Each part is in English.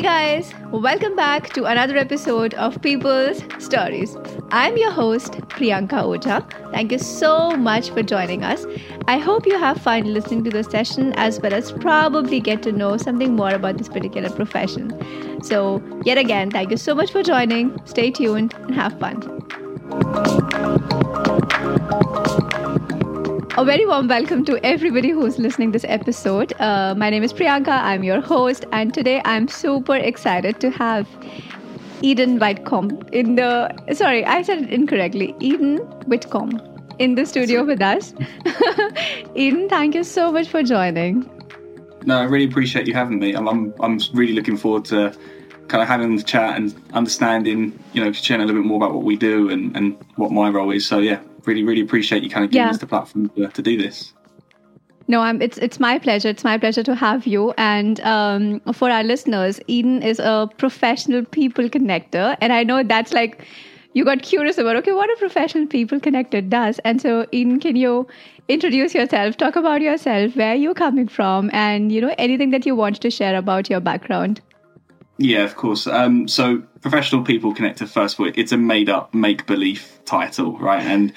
Hey guys, welcome back to another episode of People's Stories. I'm your host, Priyanka Ojha. Thank you so much for joining us. I hope you have fun listening to the session as well as probably get to know something more about this particular profession. So, yet again, thank you so much for joining. Stay tuned and have fun. A very warm welcome to everybody who's listening this episode. Uh, my name is Priyanka. I'm your host, and today I'm super excited to have Eden Whitcomb in the. Sorry, I said it incorrectly. Eden Whitcomb in the studio with us. Eden, thank you so much for joining. No, I really appreciate you having me. I'm, I'm, I'm really looking forward to kind of having the chat and understanding, you know, sharing a little bit more about what we do and, and what my role is. So, yeah, really, really appreciate you kind of giving yeah. us the platform to, to do this. No, I'm, it's it's my pleasure. It's my pleasure to have you. And um, for our listeners, Eden is a professional people connector, and I know that's like you got curious about okay, what a professional people connector does. And so, Eden, can you introduce yourself, talk about yourself, where you're coming from, and you know anything that you want to share about your background? Yeah, of course. Um, so, professional people connector. First of all, it's a made-up, make-believe title, right? And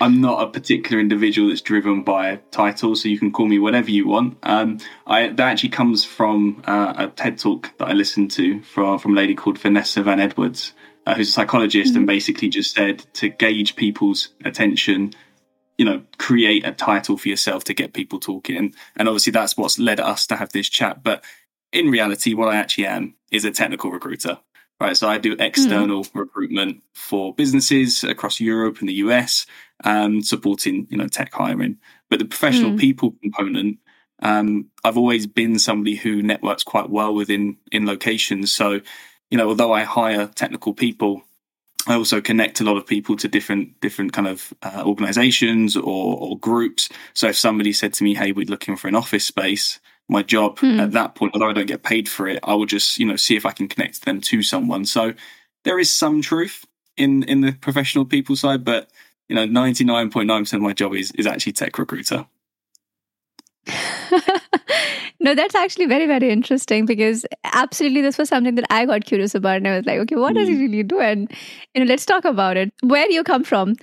I'm not a particular individual that's driven by a title, so you can call me whatever you want. Um, I, that actually comes from uh, a TED talk that I listened to from from a lady called Vanessa Van Edwards, uh, who's a psychologist, mm-hmm. and basically just said to gauge people's attention, you know, create a title for yourself to get people talking. And obviously, that's what's led us to have this chat. But in reality, what I actually am is a technical recruiter. Right, so I do external mm. recruitment for businesses across Europe and the US, um, supporting you know tech hiring. But the professional mm. people component, um, I've always been somebody who networks quite well within in locations. So, you know, although I hire technical people, I also connect a lot of people to different different kind of uh, organizations or, or, groups. So if somebody said to me, "Hey, we're looking for an office space," my job hmm. at that point, although I don't get paid for it, I will just, you know, see if I can connect them to someone. So there is some truth in in the professional people side, but you know, 99.9% of my job is is actually tech recruiter. no, that's actually very, very interesting because absolutely this was something that I got curious about. And I was like, okay, what does he hmm. really do? And, you know, let's talk about it. Where do you come from?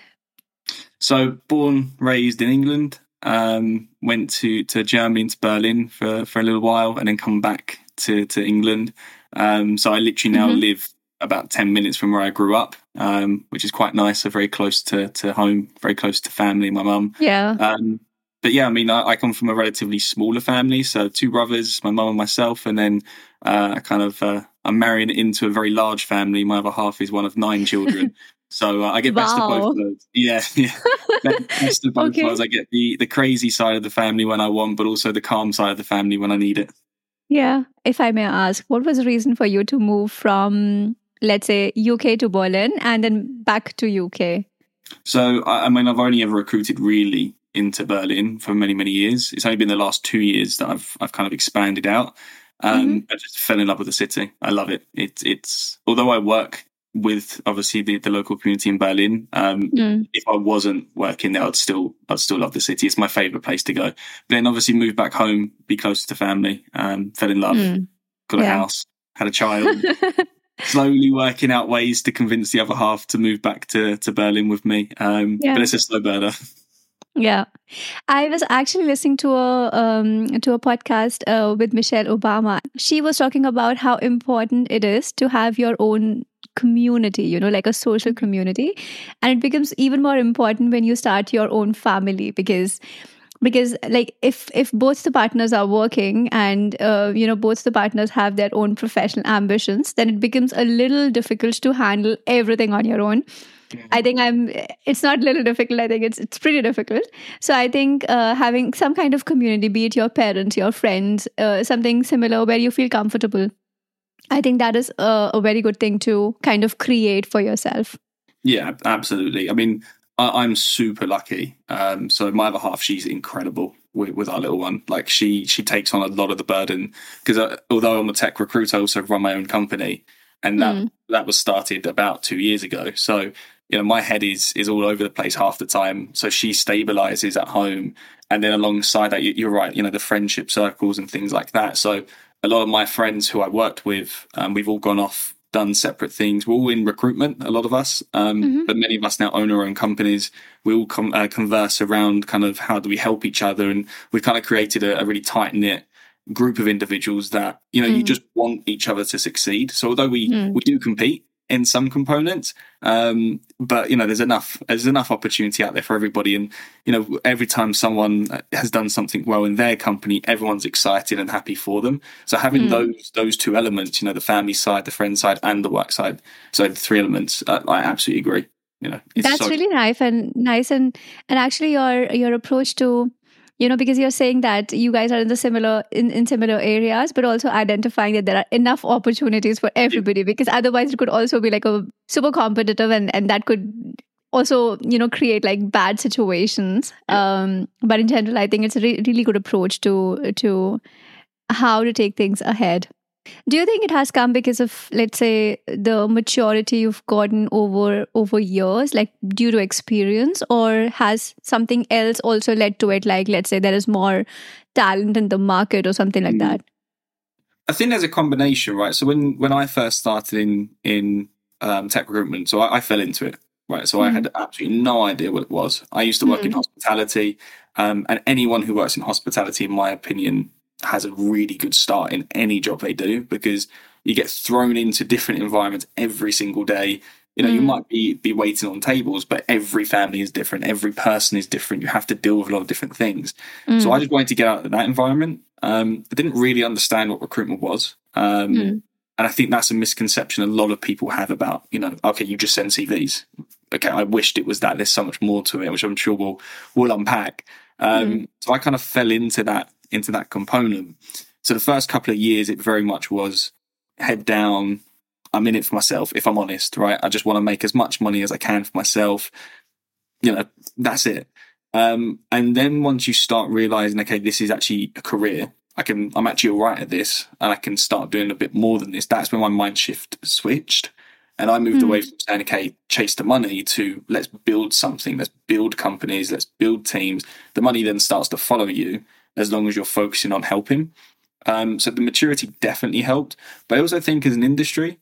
So, born, raised in England, um, went to, to Germany to Berlin for, for a little while and then come back to, to England. Um, so I literally now mm-hmm. live about 10 minutes from where I grew up, um, which is quite nice. So very close to, to home, very close to family, my mum. Yeah. Um, but yeah, I mean, I, I, come from a relatively smaller family. So two brothers, my mum and myself. And then uh, I kind of, uh, I'm marrying into a very large family. My other half is one of nine children. So uh, I get best wow. of both worlds. Yeah, yeah. best of both okay. worlds. I get the the crazy side of the family when I want, but also the calm side of the family when I need it. Yeah. If I may ask, what was the reason for you to move from, let's say, UK to Berlin and then back to UK? So I, I mean, I've only ever recruited really into Berlin for many many years. It's only been the last two years that I've I've kind of expanded out. Um, mm-hmm. I just fell in love with the city. I love it. It's it's although I work with obviously the, the local community in Berlin. Um, mm. If I wasn't working there, I'd still I'd still love the city. It's my favorite place to go. But then obviously moved back home, be closer to family. Um, fell in love, mm. got a yeah. house, had a child. slowly working out ways to convince the other half to move back to to Berlin with me. Um, yeah. But it's a slow burner. Yeah, I was actually listening to a um, to a podcast uh, with Michelle Obama. She was talking about how important it is to have your own community, you know, like a social community, and it becomes even more important when you start your own family because because like if if both the partners are working and uh, you know both the partners have their own professional ambitions then it becomes a little difficult to handle everything on your own I think I'm. It's not a little difficult. I think it's it's pretty difficult. So I think uh, having some kind of community, be it your parents, your friends, uh, something similar where you feel comfortable. I think that is a, a, very good thing to kind of create for yourself. Yeah, absolutely. I mean, I, am super lucky. Um, so my other half, she's incredible with, with, our little one. Like she she takes on a lot of the burden because uh, although I'm a tech recruiter, I also run my own company, and that mm. that was started about two years ago. So you know my head is is all over the place half the time so she stabilizes at home and then alongside that you're right you know the friendship circles and things like that so a lot of my friends who I worked with, um, we've all gone off, done separate things. We're all in recruitment, a lot of us, um, mm-hmm. but many of us now own our own companies. We all com- uh, converse around kind of how do we help each other, and we've kind of created a, a really tight knit group of individuals that you know mm. you just want each other to succeed. So although we mm. we do compete, in some components. Um, but you know, there's enough there's enough opportunity out there for everybody. And you know, every time someone has done something well in their company, everyone's excited and happy for them. So having mm. those those two elements, you know, the family side, the friend side, and the work side, so the three elements, uh, I absolutely agree. You know, that's so- really nice and nice and and actually your your approach to you know because you're saying that you guys are in the similar in, in similar areas but also identifying that there are enough opportunities for everybody because otherwise it could also be like a super competitive and and that could also you know create like bad situations. Um but in general i think it's a re- really good approach to to how to take things ahead do you think it has come because of, let's say, the maturity you've gotten over over years, like due to experience, or has something else also led to it? Like, let's say there is more talent in the market or something like that. I think there's a combination, right? So when when I first started in in um, tech recruitment, so I, I, fell into it, right? So mm. I had absolutely no idea what it was. I used to work mm. in hospitality, um, and anyone who works in hospitality, in my opinion, has a really good start in any job they do because you get thrown into different environments every single day. You know, mm. you might be be waiting on tables, but every family is different. Every person is different. You have to deal with a lot of different things. Mm. So I just wanted to get out of that environment. Um, I didn't really understand what recruitment was. Um, mm. And I think that's a misconception a lot of people have about, you know, okay, you just send CVs. Okay, I wished it was that. There's so much more to it, which I'm sure we'll we'll unpack. Um, mm. So I kind of fell into that into that component. So the first couple of years, it very much was head down. I'm in it for myself, if I'm honest, right? I just want to make as much money as I can for myself. You know, that's it. Um, and then once you start realizing, okay, this is actually a career. I can, I'm actually all right at this and I can start doing a bit more than this. That's when my mind shift switched. And I moved mm. away from saying, okay, chase the money to let's build something, let's build companies, let's build teams. The money then starts to follow you as long as you're focusing on helping. Um, so the maturity definitely helped. But I also think as an industry,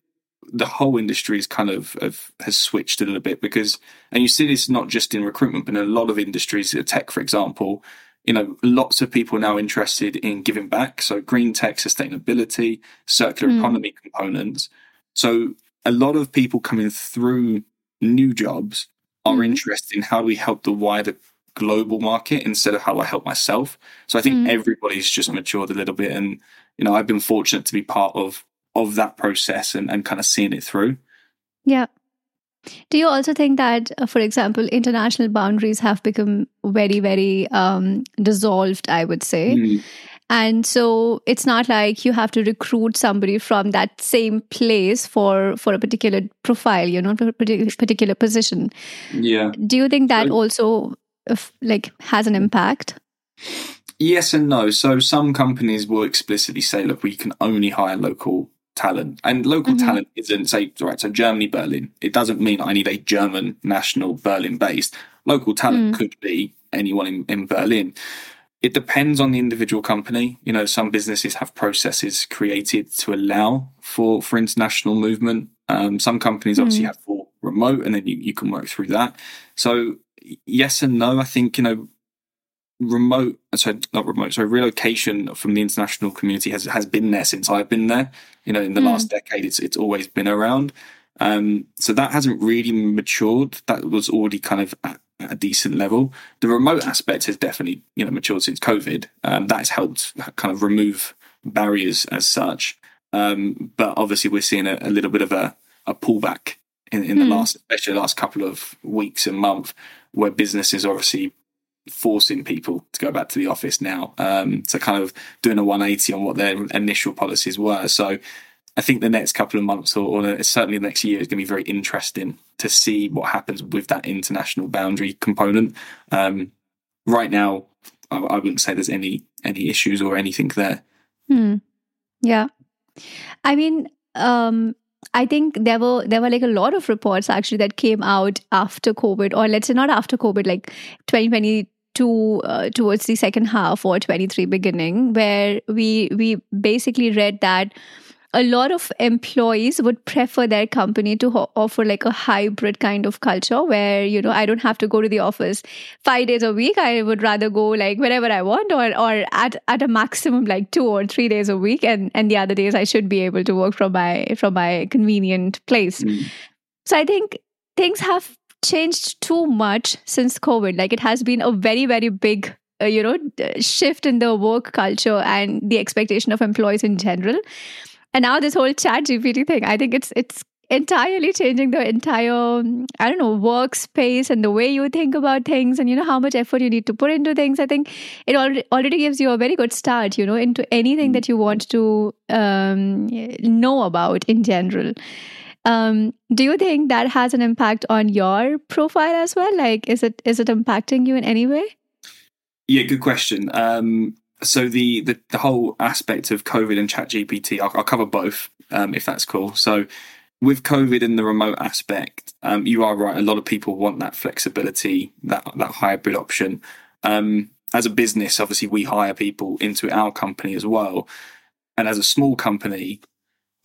the whole industry is kind of, of, has switched a little bit because, and you see this not just in recruitment, but in a lot of industries, tech, for example, you know, lots of people now interested in giving back. So green tech, sustainability, circular mm. economy components. So a lot of people coming through new jobs are mm. interested in how do we help the wider global market instead of how I help myself. So I think mm. everybody's just matured a little bit, and you know I've been fortunate to be part of of that process and, and kind of seeing it through. Yeah. Do you also think that, uh, for example, international boundaries have become very, very um, dissolved? I would say. Mm. And so it's not like you have to recruit somebody from that same place for for a particular profile, you know, for a particular, particular position. Yeah. Do you think that also like has an impact? Yes and no. So some companies will explicitly say, look, we can only hire local talent. And local mm-hmm. talent isn't say right, so Germany, Berlin. It doesn't mean I need a German national Berlin based. Local talent mm. could be anyone in, in Berlin. It depends on the individual company. You know, some businesses have processes created to allow for for international movement. Um, some companies obviously mm. have for remote, and then you, you can work through that. So yes and no. I think you know remote sorry not remote sorry relocation from the international community has has been there since I've been there. You know in the mm. last decade it's it's always been around. Um, so that hasn't really matured. That was already kind of at, at, a decent level. The remote aspect has definitely you know matured since covid. Um, that has helped kind of remove barriers as such. Um, but obviously we're seeing a, a little bit of a, a pullback in, in mm. the last especially the last couple of weeks and month where businesses obviously forcing people to go back to the office now. Um, so kind of doing a 180 on what their initial policies were. So I think the next couple of months or, or certainly the next year is going to be very interesting to see what happens with that international boundary component. Um, right now, I, I, wouldn't say there's any any issues or anything there. Hmm. Yeah, I mean, um, I think there were there were like a lot of reports actually that came out after COVID, or let's say not after COVID, like 2020 22 uh, towards the second half or 23 beginning where we we basically read that a lot of employees would prefer their company to ho- offer like a hybrid kind of culture where you know i don't have to go to the office 5 days a week. I would rather go like wherever i want or or at at a maximum like 2 or 3 days a week. And and the other days i should be able to work from my from my convenient place. Mm. so i think things have changed too much since covid. Like it has been a very very big uh, you know shift in the work culture and the expectation of employees in general and now this whole chat gpt thing i think it's it's entirely changing the entire um, i don't know workspace and the way you think about things and you know how much effort you need to put into things. I think it already already gives you a very good start you know into anything that you want to um, know about in general. Um, do you think that has an impact on your profile as well? Like is it is it impacting you in any way? Yeah, good question. Um, so the, the the whole aspect of COVID and ChatGPT, I'll, I'll cover both um, if that's cool. So with COVID and the remote aspect, um, you are right. A lot of people want that flexibility, that that hybrid option. Um, as a business, obviously, we hire people into our company as well. And as a small company,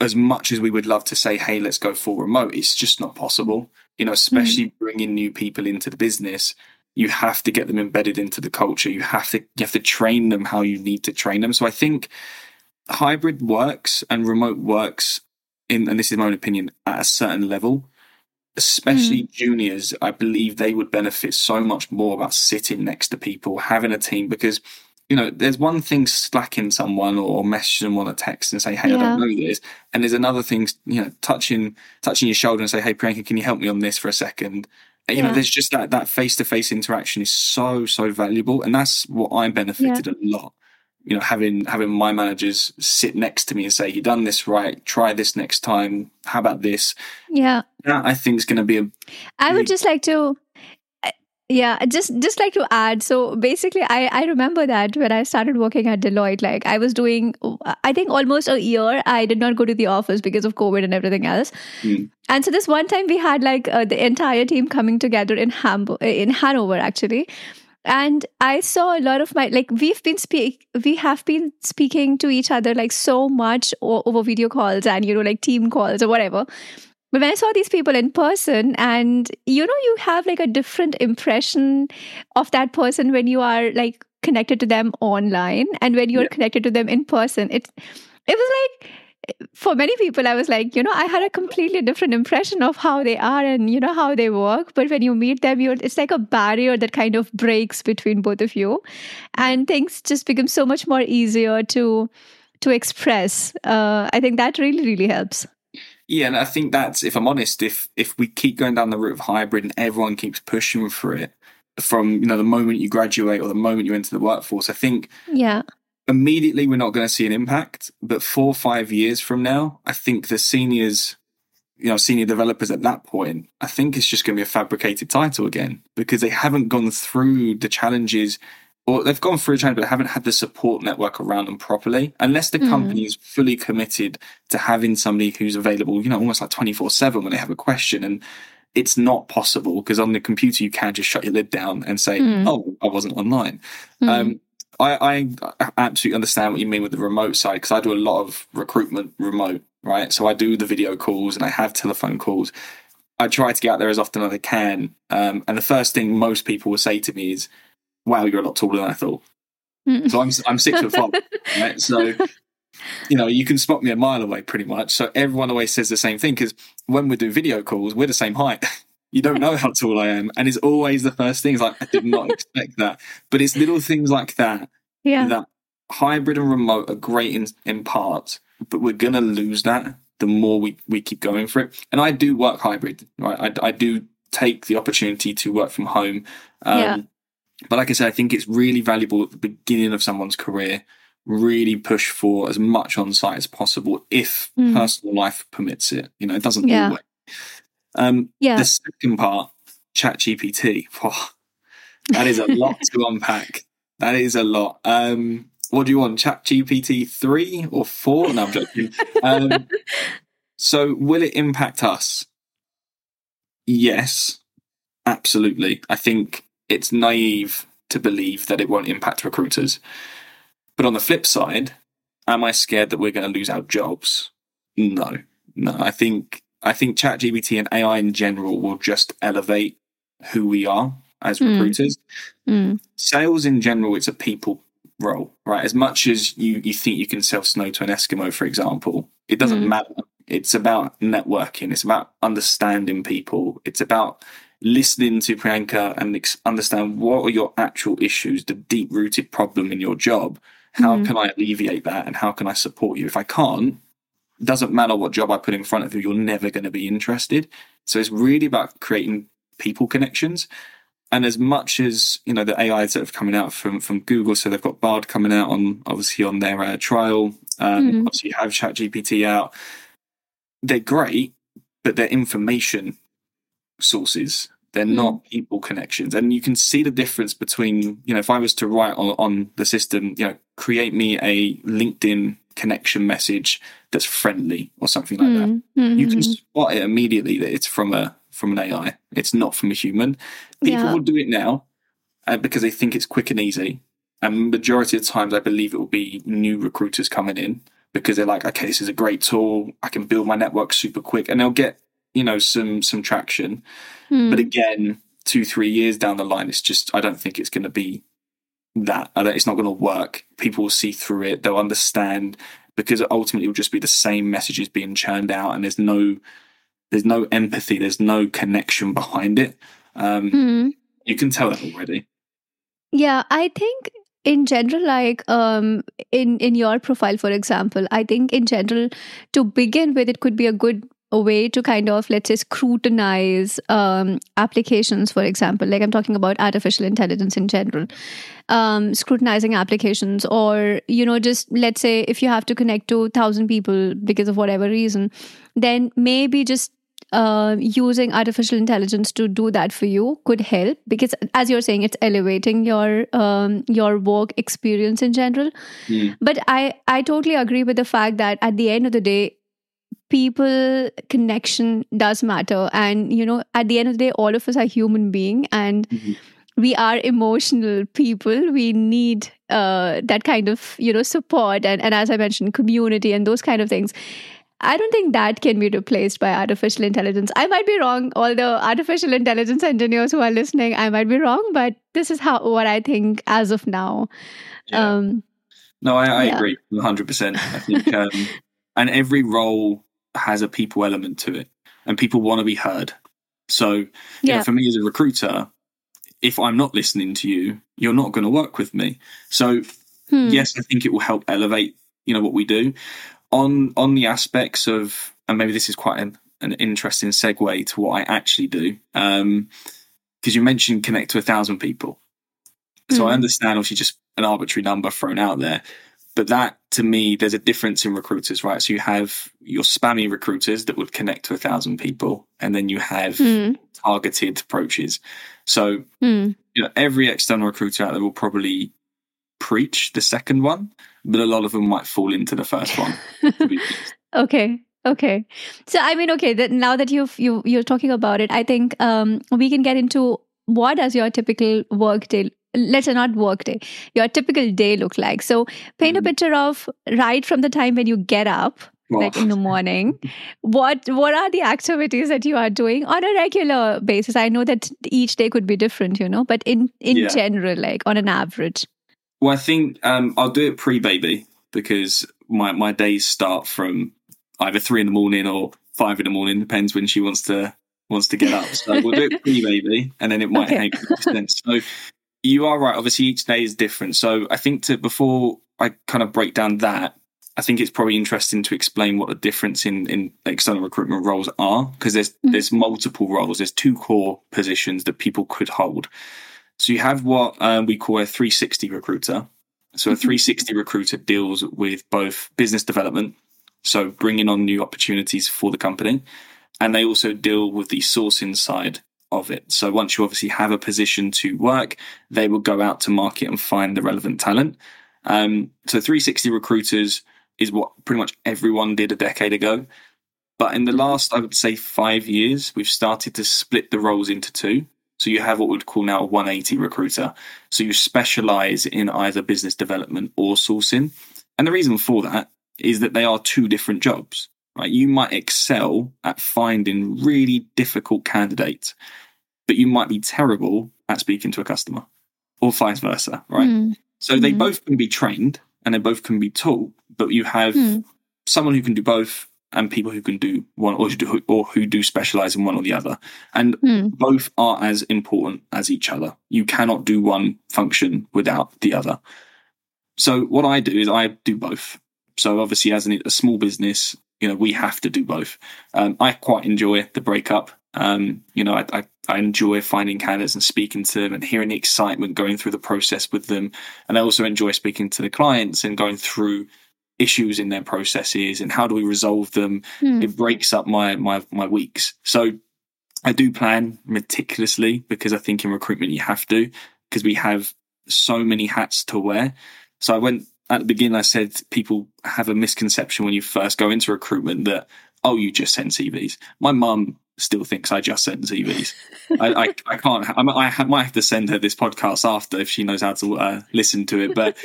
as much as we would love to say, "Hey, let's go full remote," it's just not possible. You know, especially bringing new people into the business you have to get them embedded into the culture. You have to you have to train them how you need to train them. So I think hybrid works and remote works in and this is my own opinion at a certain level. Especially mm. juniors, I believe they would benefit so much more about sitting next to people, having a team because you know, there's one thing slacking someone or messaging them on a text and say, "Hey, I don't know this," and there's another thing, you know, touching touching your shoulder and say, "Hey, Priyanka, can you help me on this for a second? You know, there's just that that face to face interaction is so so valuable, and that's what I benefited a lot. You know, having having my managers sit next to me and say, "You done this right. Try this next time. How about this?" yeah That I think is going to be a I would just like to yeah just just like to add so basically i i remember that when i started working at deloitte like i was doing i think almost a year i did not go to the office because of covid and everything else. Mm. and so this one time we had like uh, the entire team coming together in hamburg in hanover actually. And i saw a lot of my like we've been speak we have been speaking to each other like so much o- over video calls and you know like team calls or whatever but when I saw these people in person, and you know, you have like a different impression of that person when you are like connected to them online and when you're Yeah. connected to them in person. It it was like for many people, I was like, you know, I had a completely different impression of how they are and you know how they work. But when you meet them, you're it's like a barrier that kind of breaks between both of you, and things just become so much more easier to to express. Uh, I think that really really helps. Yeah, and I think that's if I'm honest, if if we keep going down the route of hybrid and everyone keeps pushing for it from you know the moment you graduate or the moment you enter the workforce, I think Yeah. immediately we're not going to see an impact. But four or five years from now, I think the seniors, you know, senior developers at that point, I think it's just going to be a fabricated title again because they haven't gone through the challenges. Or they've gone through a change but haven't had the support network around them properly. Unless the Mm. company is fully committed to having somebody who's available, you know, almost like 24 7 when they have a question. And it's not possible because on the computer, you can just shut your lid down and say, Mm. oh, I wasn't online. Mm. Um, I, I absolutely understand what you mean with the remote side because I do a lot of recruitment remote, right? So I do the video calls and I have telephone calls. I try to get out there as often as I can. Um, and the first thing most people will say to me is, wow, you're a lot taller than I thought. Mm. So I'm, I'm six foot five, right? So, you know, you can spot me a mile away pretty much. So everyone always says the same thing because when we do video calls, we're the same height. You don't know how tall I am. And it's always the first thing. It's like, I did not expect that. But it's little things like that yeah. that hybrid and remote are great in, in parts, but we're going to lose that the more we, we keep going for it. And I do work hybrid, right? I, I do take the opportunity to work from home. Um, Yeah. But like I said, I think it's really valuable at the beginning of someone's career. Really push for as much on site as possible if Mm. personal life permits it. You know, it doesn't Yeah. always. Um, Yeah. the second part, Chat GPT. that is a lot to unpack. That is a lot. Um, what do you want? Chat GPT three or four? No, I'm joking. Um, so, will it impact us? Yes, absolutely. I think it's naive to believe that it won't impact recruiters. But on the flip side, am I scared that we're going to lose our jobs? No, no. I think I think ChatGPT and AI in general will just elevate who we are as Mm. recruiters. Mm. Sales in general, it's a people role, right? As much as you, you think you can sell snow to an Eskimo, for example, it doesn't Mm. matter. It's about networking. It's about understanding people. It's about listening to Priyanka and understand what are your actual issues, the deep rooted problem in your job. How Mhm. can I alleviate that and how can I support you? If I can't, doesn't matter what job I put in front of you, you're never going to be interested. So it's really about creating people connections. And as much as you know the AIs that have coming out from from Google, so they've got Bard coming out on obviously on their uh, trial. Um, Mhm. Obviously, you have ChatGPT out. They're great, but they're information sources. They're not people connections, and you can see the difference between you know if I was to write on on the system, you know, create me a LinkedIn connection message that's friendly or something like that Mm. Mm. you can spot it immediately that it's from a from an AI. It's not from a human. People Yeah. will do it now uh, because they think it's quick and easy. And majority of times, I believe it will be new recruiters coming in because they're like, okay, this is a great tool. I can build my network super quick, and they'll get you know some some traction. Mm. But again, two three years down the line, it's just I don't think it's going to be that. It's not going to work. People will see through it. They'll understand because ultimately it will just be the same messages being churned out, and there's no there's no empathy. There's no connection behind it. Um, Mm. You can tell that already. Yeah, I think in general, like um, in in your profile, for example, I think in general, to begin with, it could be a good a way to kind of let's say scrutinize um, applications for example. Like i'm talking about artificial intelligence in general. Um, scrutinizing applications or you know just let's say if you have to connect to 1000 people because of whatever reason then maybe just uh, using artificial intelligence to do that for you could help because as you're saying it's elevating your um, your work experience in general. Mm. but i i totally agree with the fact that at the end of the day people connection does matter and you know at the end of the day all of us are human being and Mhm. we are emotional people we need uh, that kind of you know support and, and as i mentioned community and those kind of things i don't think that can be replaced by artificial intelligence i might be wrong all the artificial intelligence engineers who are listening i might be wrong but this is how what i think as of now Yeah. um No, I, I Yeah. agree, one hundred percent. I think, um, and every role has a people element to it, and people want to be heard. So, you know, for me as a recruiter, if I'm not listening to you, you're not going to work with me. So, Hmm. yes, I think it will help elevate, you know, what we do on on the aspects of, and maybe this is quite an, an interesting segue to what I actually do, because you mentioned connect to a thousand people. So I Mm. understand, obviously, just an arbitrary number thrown out there. But that, to me, there's a difference in recruiters, right? So you have your spammy recruiters that would connect to a thousand people, and then you have Hmm. targeted approaches. So, Hmm. you know, every external recruiter out there will probably preach the second one, but a lot of them might fall into the first one. to be honest. Okay. Okay. So I mean, okay, that now that you've you you're talking about it, I think um we can get into what does your typical work day let's say not work day, your typical day look like. So paint a Mhm. picture of right from the time when you get up, like in the morning, what what are the activities that you are doing on a regular basis? I know that each day could be different, you know, but in in Yeah. general, like on an average. Well, I think um, I'll do it pre-baby because my my days start from either three in the morning or five in the morning, depends when she wants to wants to get up. So we'll do it pre-baby, and then it might Okay. make sense. So you are right. Obviously, each day is different. So I think to before I kind of break down that, I think it's probably interesting to explain what the difference in in external recruitment roles are because there's Mhm. there's multiple roles. There's two core positions that people could hold. So you have what um, we call a 360 recruiter. So a Mhm. 360 recruiter deals with both business development, so bringing on new opportunities for the company, and they also deal with the sourcing side of it. So once you obviously have a position to work, they will go out to market and find the relevant talent. Um, so 360 recruiters is what pretty much everyone did a decade ago. But in the last, I would say, five years, we've started to split the roles into two. So you have what we'd call now a 180 recruiter. So you specialize in either business development or sourcing. And the reason for that is that they are two different jobs, right? You might excel at finding really difficult candidates, but you might be terrible at speaking to a customer or vice versa, right? Mm. So they Mhm. both can be trained and they both can be taught, but you have Mm. someone who can do both and people who can do one or who do, or who do specialize in one or the other. And Mm. both are as important as each other. You cannot do one function without the other. So what I do is I do both. So obviously, as an, a small business, you know, we have to do both. Um, I quite enjoy the breakup. Um, you know, I, I, I enjoy finding candidates and speaking to them and hearing the excitement going through the process with them. And I also enjoy speaking to the clients and going through issues in their processes and how do we resolve them. Mm. It breaks up my my my weeks. So I do plan meticulously because I think in recruitment you have to because we have so many hats to wear. So I went at the beginning. I said people have a misconception when you first go into recruitment that oh you just send CVs. My mum still thinks I just send CVs. I, I I can't. I, might- I might have to send her this podcast after if she knows how to uh, listen to it. But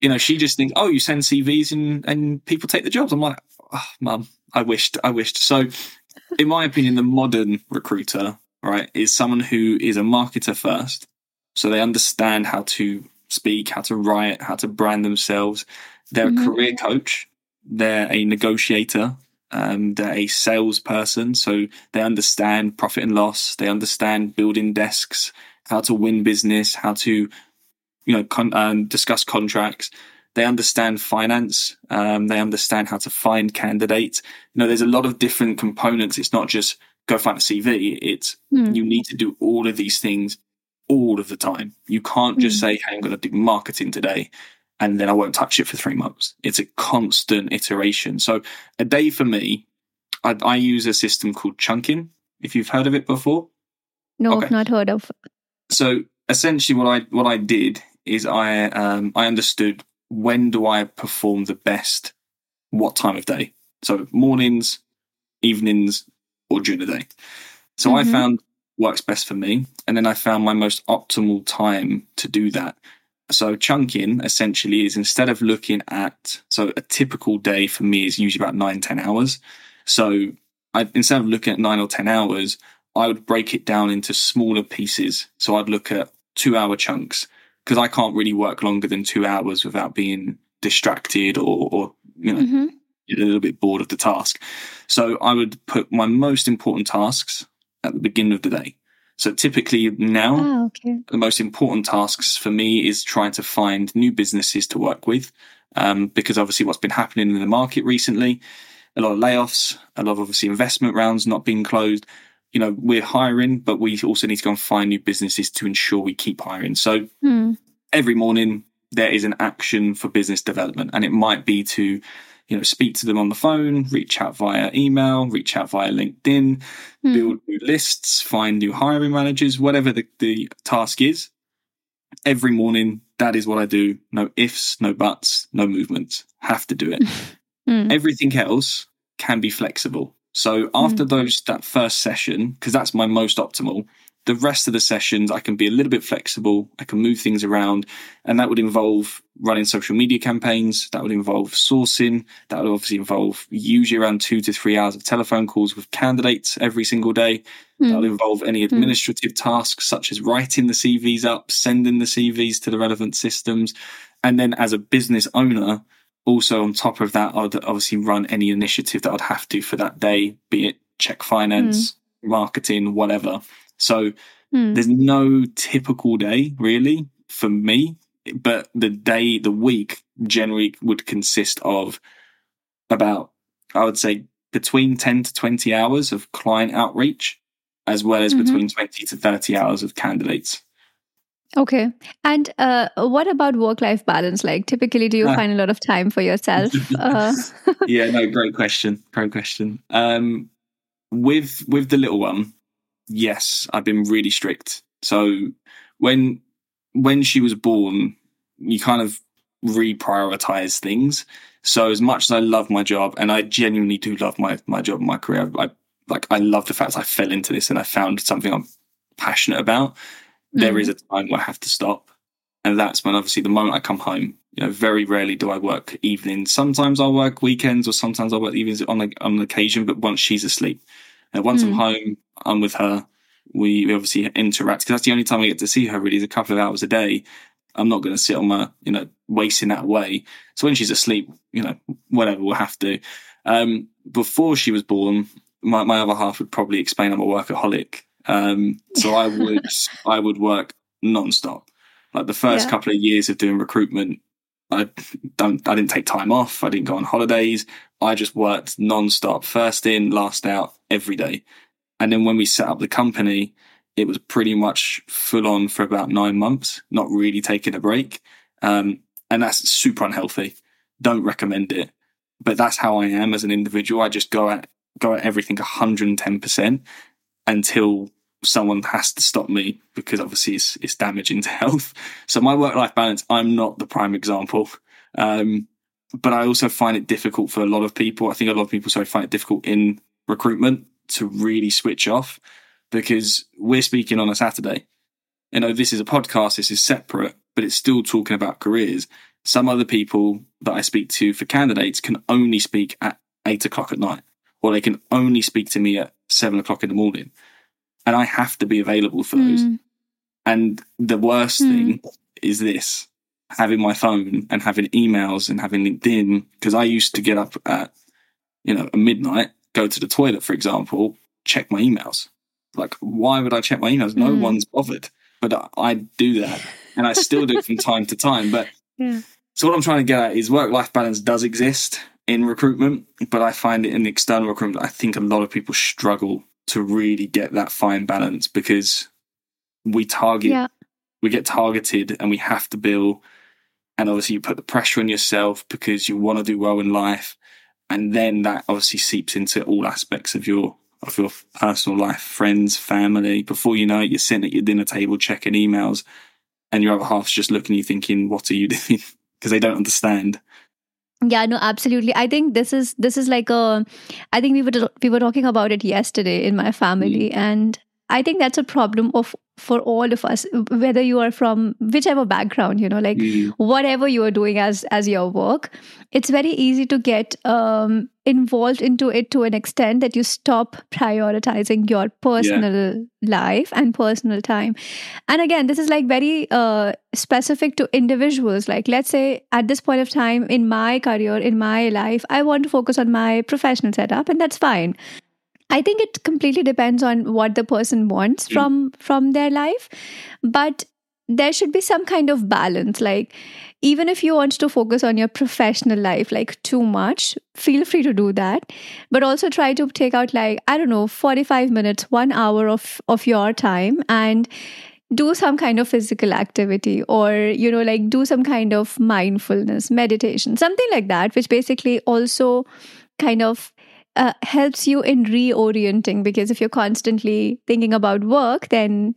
you know she just thinks oh you send CVs and and people take the jobs. I'm like oh, mum I wished I wished so in my opinion, the modern recruiter, right, is someone who is a marketer first. So they understand how to speak, how to write, how to brand themselves. They're Mhm. a career coach. They're a negotiator. Um, they're a salesperson. So they understand profit and loss. They understand building desks, how to win business, how to, you know, con- um, discuss contracts. They understand finance. Um, they understand how to find candidates you know, there's a lot of different components. It's not just go find a CV. It's Mm. you need to do all of these things all of the time. You can't just Mm. say, "Hey, I'm going to do marketing today," and then I won't touch it for three months. It's a constant iteration. So a day for me, I, I use a system called chunking. If you've heard of it before, No, Okay. I've not heard of. so essentially what I what I did is I um, I understood when do I perform the best, what time of day. So mornings, evenings, or during the day. So I Mhm. found works best for me, and then I found my most optimal time to do that. So chunking essentially is instead of looking at so a typical day for me is usually about nine ten hours. So I, instead of looking at nine or ten hours, I would break it down into smaller pieces. So I'd look at two hour chunks because I can't really work longer than two hours without being distracted or, or you know, Mhm. a little bit bored of the task. So I would put my most important tasks at the beginning of the day. So typically now, Ah, okay. the most important tasks for me is trying to find new businesses to work with. Um, because obviously what's been happening in the market recently, a lot of layoffs, a lot of obviously investment rounds not being closed. You know, we're hiring, but we also need to go and find new businesses to ensure we keep hiring. So Hmm. every morning there is an action for business development and it might be to you know speak to them on the phone reach out via email reach out via linkedin Hmm. build new lists find new hiring managers whatever the, the task is. Every morning that is what i do. No ifs no buts no movements. Have to do it. Hmm. everything else can be flexible. So after those that first session because that's my most optimal the rest of the sessions i can be a little bit flexible. I can move things around. And that would involve running social media campaigns. That would involve sourcing. That would obviously involve usually around two to three hours of telephone calls with candidates every single day. Hmm. that'll involve any administrative tasks such as writing the cvs up sending the cvs to the relevant systems. And then as a business owner also on top of that i'd obviously run any initiative that i'd have to for that day be it check finance marketing whatever so Hmm. there's no typical day really for me, but the day, the week generally would consist of about, I would say, between 10 to 20 hours of client outreach, as well as Mhm. between 20 to 30 hours of candidates. Okay. And uh, what about work life balance? Like, typically, do you Ah. find a lot of time for yourself? Uh, yeah, no, great question. Great question. Um, with with the little one, yes, I've been really strict. So when when she was born, you kind of reprioritize things. So as much as I love my job, and I genuinely do love my my job and my career, I like I love the fact I fell into this and I found something I'm passionate about, there mm. is a time where I have to stop. And that's when obviously the moment I come home, you know, very rarely do I work evenings. Sometimes I'll work weekends or sometimes I'll work evenings on, on an occasion, but once she's asleep. And once I'm home, I'm with her. We, we obviously interact because that's the only time I get to see her really is a couple of hours a day. I'm not going to sit on my, you know, wasting that away. So when she's asleep, you know, whatever we'll have to. Um, before she was born, my, my other half would probably explain I'm a workaholic. Um, so I would, I would work nonstop. Like the first Yeah. couple of years of doing recruitment, I don't, I didn't take time off. I didn't go on holidays. I just worked nonstop, first in, last out, every day. And then when we set up the company, it was pretty much full on for about nine months, not really taking a break. Um, and that's super unhealthy. Don't recommend it. But that's how I am as an individual. I just go at go at everything 110% until someone has to stop me because obviously it's, it's damaging to health. So my work life balance, I'm not the prime example. Um, but I also find it difficult for a lot of people. I think a lot of people sorry find it difficult in recruitment to really switch off because we're speaking on a Saturday. You know, this is a podcast, this is separate, but it's still talking about careers. Some other people that I speak to for candidates can only speak at eight o'clock at night, or they can only speak to me at seven o'clock in the morning. And I have to be available for those. Mm. And the worst Mm. thing is this having my phone and having emails and having LinkedIn. Because I used to get up at, you know, midnight, go to the toilet, for example, check my emails. Like, why would I check my emails? No Mm. one's bothered. But I, I do that. And I still do it from time to time. But Yeah. so what I'm trying to get at is work life balance does exist in recruitment, but I find it in external recruitment. I think a lot of people struggle to really get that fine balance because we target, Yeah. we get targeted and we have to bill. And obviously you put the pressure on yourself because you want to do well in life. And then that obviously seeps into all aspects of your of your personal life, friends, family. Before you know it, you're sitting at your dinner table checking emails and your other half's just looking at you thinking, what are you doing? Because they don't understand. Yeah, no, absolutely. I think this is this is like a. I think we were we were talking about it yesterday in my family, and I think that's a problem of for all of us, whether you are from whichever background, you know, like Mm, whatever you are doing as as your work it's very easy to get um, involved into it to an extent that you stop prioritizing your personal life and personal time. And again this is like very uh, specific to individuals. Like let's say at this point of time in my career in my life i want to focus on my professional setup and that's fine I think it completely depends on what the person wants Mm. from from their life, but there should be some kind of balance. Like even if you want to focus on your professional life like too much, feel free to do that, but also try to take out like I don't know, forty five minutes, one hour of of your time and do some kind of physical activity or you know like do some kind of mindfulness meditation something like that which basically also kind of uh, helps you in reorienting because if you're constantly thinking about work then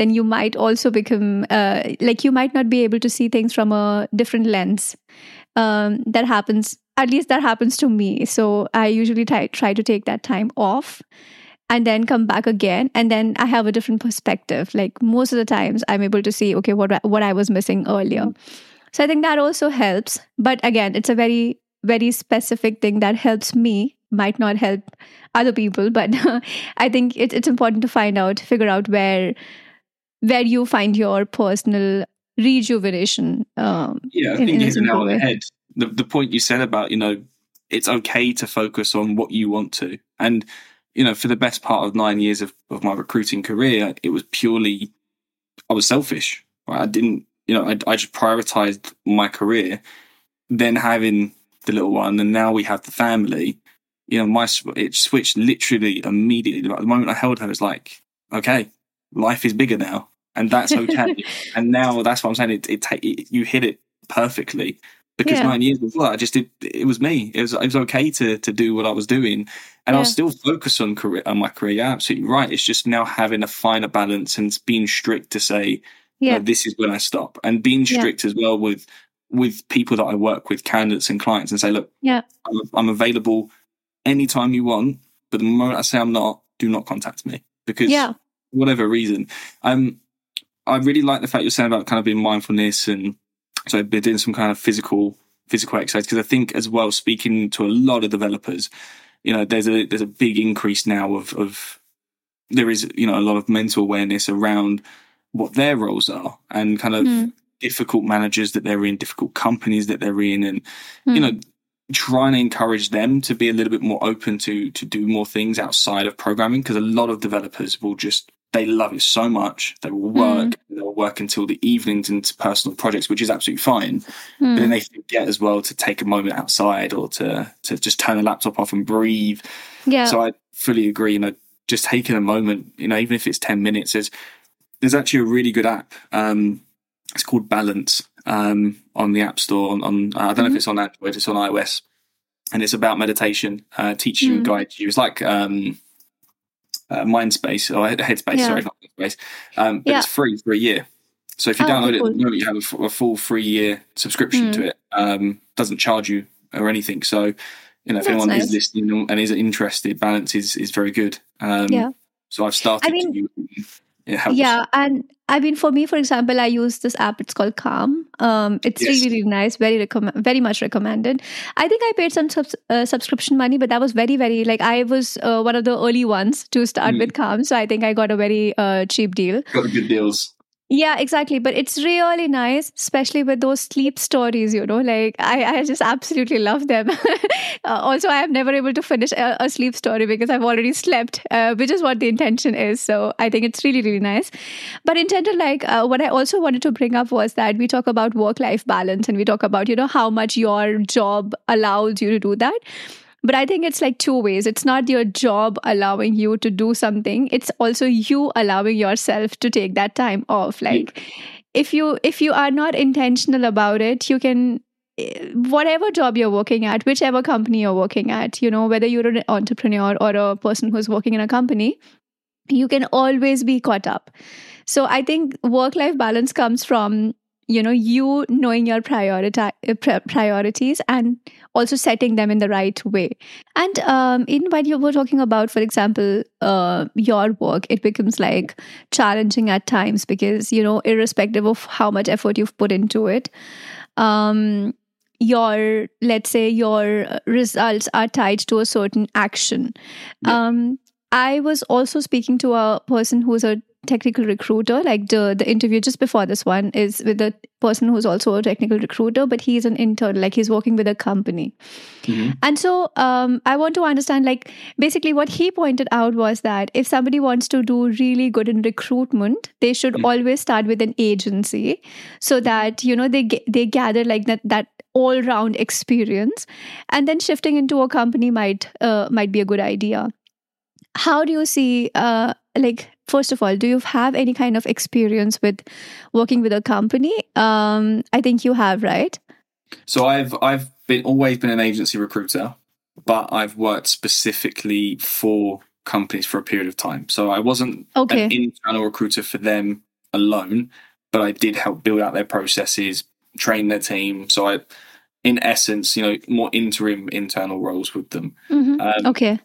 then you might also become uh, like you might not be able to see things from a different lens. Um, that happens at least that happens to me. So i usually try, try to take that time off and then come back again and then i have a different perspective. Like most of the times i'm able to see okay what what i was missing earlier. So i think that also helps but again it's a very very specific thing that helps me might not help other people but i think it, it's important to find out figure out where where you find your personal rejuvenation um, Yeah, I in- think in you hit the nail on the head. The, the point you said about, you know, it's okay to focus on what you want to. And, you know, for the best part of nine years of, of my recruiting career, it was purely, I was selfish. Right? I didn't, you know, I, I just prioritized my career. Then having the little one, and now we have the family, you know, my, it switched literally immediately. Like, the moment I held her, it's like, okay, life is bigger now. And that's okay. and now that's what I'm saying. It, it, it you hit it perfectly because Yeah. nine years before that, I just did. It was me. It was it was okay to to do what I was doing, and I was still focused on career on my career. You're absolutely right. It's just now having a finer balance and being strict to say, yeah no, this is when I stop, and being Yeah. strict as well with with people that I work with, candidates and clients, and say, look, Yeah. I'm, I'm available anytime you want, but the moment I say I'm not, do not contact me because yeah whatever reason. Um, I really like the fact you're saying about kind of being mindfulness and so been doing some kind of physical physical exercise because I think as well speaking to a lot of developers, you know, there's a there's a big increase now of of there is you know a lot of mental awareness around what their roles are and kind of mm. difficult managers that they're in, difficult companies that they're in, and mm. you know trying to encourage them to be a little bit more open to to do more things outside of programming because a lot of developers will just they love it so much they will work mm. they'll work until the evenings into personal projects which is absolutely fine mm. but then they forget as well to take a moment outside or to to just turn the laptop off and breathe yeah so i fully agree you know just taking a moment you know even if it's 10 minutes there's there's actually a really good app um it's called balance um, on the App Store. On, on uh, I don't mm-hmm. know if mm-hmm. it's on Android, it's on iOS, and it's about meditation, uh, teaches you mm. and guides you. It's like um, uh, Mindspace or Headspace, yeah. sorry, not Headspace, um, but yeah. it's free for a year. So if you oh, download cool. it, you have a, a, full free year subscription mm. to it. Um, doesn't charge you or anything. So you know, if That's anyone nice. is listening and is interested, Balance is is very good. Um, yeah. So I've started I mean, to yeah, and I mean, for me, for example, I use this app. It's called Calm. Um, it's yes. really, really nice. Very recommend, very much recommended. I think I paid some sub- uh, subscription money, but that was very, very like I was uh, one of the early ones to start mm. with Calm, so I think I got a very uh, cheap deal. Got good deals. Yeah, exactly. But it's really nice, especially with those sleep stories, you know, like I, I just absolutely love them. uh, also, I have never able to finish a, a sleep story because I've already slept, uh, which is what the intention is. So I think it's really, really nice. But in general, like uh, what I also wanted to bring up was that we talk about work life balance and we talk about, you know, how much your job allows you to do that. But I think it's like two ways. It's not your job allowing you to do something, it's also you allowing yourself to take that time off. Like, yeah. if you if you are not intentional about it you can eh, whatever job you're working at whichever company you're working at you know whether you're an entrepreneur or a person who's working in a company you can always be caught up so i think work life balance comes from you know you knowing your uh, priorities and also setting them in the right way and um, in what you were talking about for example uh, your work it becomes like challenging at times because you know irrespective of how much effort you've put into it um, your let's say your results are tied to a certain action yeah. um, I was also speaking to a person who's a technical recruiter. Like the the interview just before this one is with a person who's also a technical recruiter, but he's an intern. Like he's working with a company. Mm-hmm. And so um, I want to understand, like basically what he pointed out was that if somebody wants to do really good in recruitment, they should mm-hmm. always start with an agency, so that you know they they gather like that that all round experience, and then shifting into a company might uh, might be a good idea how do you see uh, like first of all do you have any kind of experience with working with a company? Um i think you have right? So i've i've been always been an agency recruiter but i've worked specifically for companies for a period of time. So i wasn't okay. an internal recruiter for them alone but i did help build out their processes train their team. So i in essence you know more interim internal roles with them. Mm-hmm. um, okay.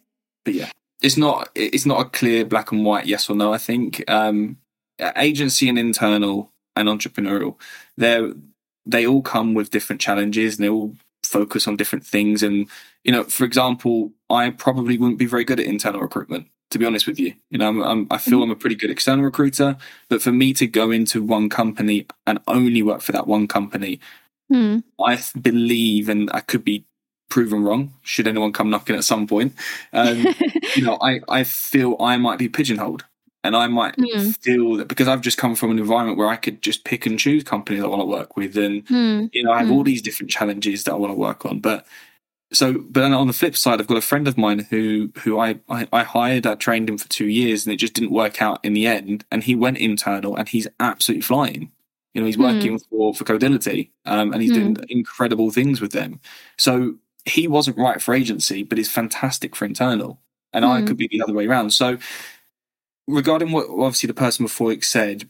but yeah it's not it's not a clear black and white yes or no. I think um, agency and internal and entrepreneurial, they they all come with different challenges and they all focus on different things. And you know, for example, I probably wouldn't be very good at internal recruitment. To be honest with you, you know, I'm, I'm, i feel mm-hmm. I'm a pretty good external recruiter, but for me to go into one company and only work for that one company, mm. I believe, and I could be proven wrong should anyone come knocking at some point um, you know I, I feel i might be pigeonholed and i might mm. feel that because i've just come from an environment where i could just pick and choose companies i want to work with and mm. you know i have mm. all these different challenges that i want to work on but so but then on the flip side i've got a friend of mine who who I, I i hired i trained him for two years and it just didn't work out in the end and he went internal and he's absolutely flying you know he's working for for codility um, and he's doing incredible things with them so he wasn't right for agency, but is fantastic for internal. And mm. I hmm. could be the other way around. So, regarding what obviously the person before it said,